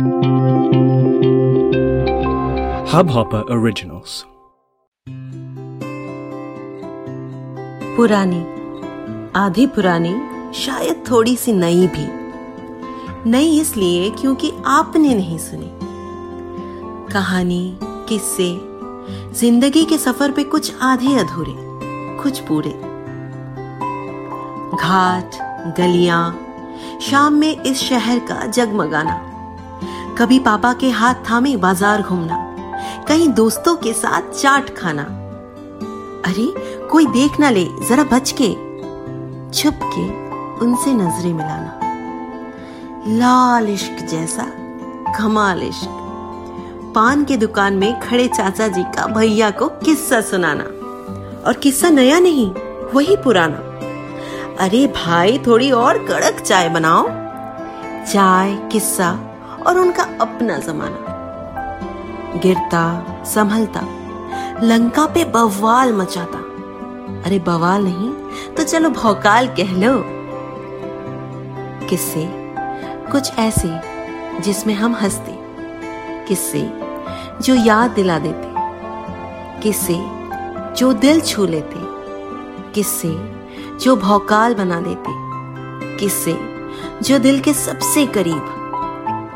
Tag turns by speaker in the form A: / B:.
A: Hubhopper Originals.
B: पुरानी, आधी पुरानी, शायद थोड़ी सी नई भी। नई इसलिए क्योंकि आपने नहीं सुनी। कहानी, किस्से, ज़िंदगी के सफ़र पे कुछ आधे अधूरे, कुछ पूरे। घाट, गलियाँ, शाम में इस शहर का जगमगाना। कभी पापा के हाथ थामे बाज़ार घूमना, कहीं दोस्तों के साथ चाट खाना। अरे, कोई देख ना ले, जरा बच के छुप के उनसे नज़रें मिलाना। लाल इश्क जैसा, कमाल इश्क। पान के दुकान में खड़े चाचा जी का भैया को किस्सा सुनाना। और किस्सा नया नहीं, वही पुराना। अरे भाई, थोड़ी और कड़क चाय बनाओ। चाय, किस्सा और उनका अपना जमाना। गिरता, संभलता, लंका पे बवाल मचाता। अरे बवाल नहीं तो चलो भौकाल कह लो। किस्से, कुछ ऐसे जिसमें हम हँसते। किस्से जो याद दिला देते। किस्से जो दिल छू लेते। किस्से जो भौकाल बना देते। किस्से जो दिल के सबसे करीब।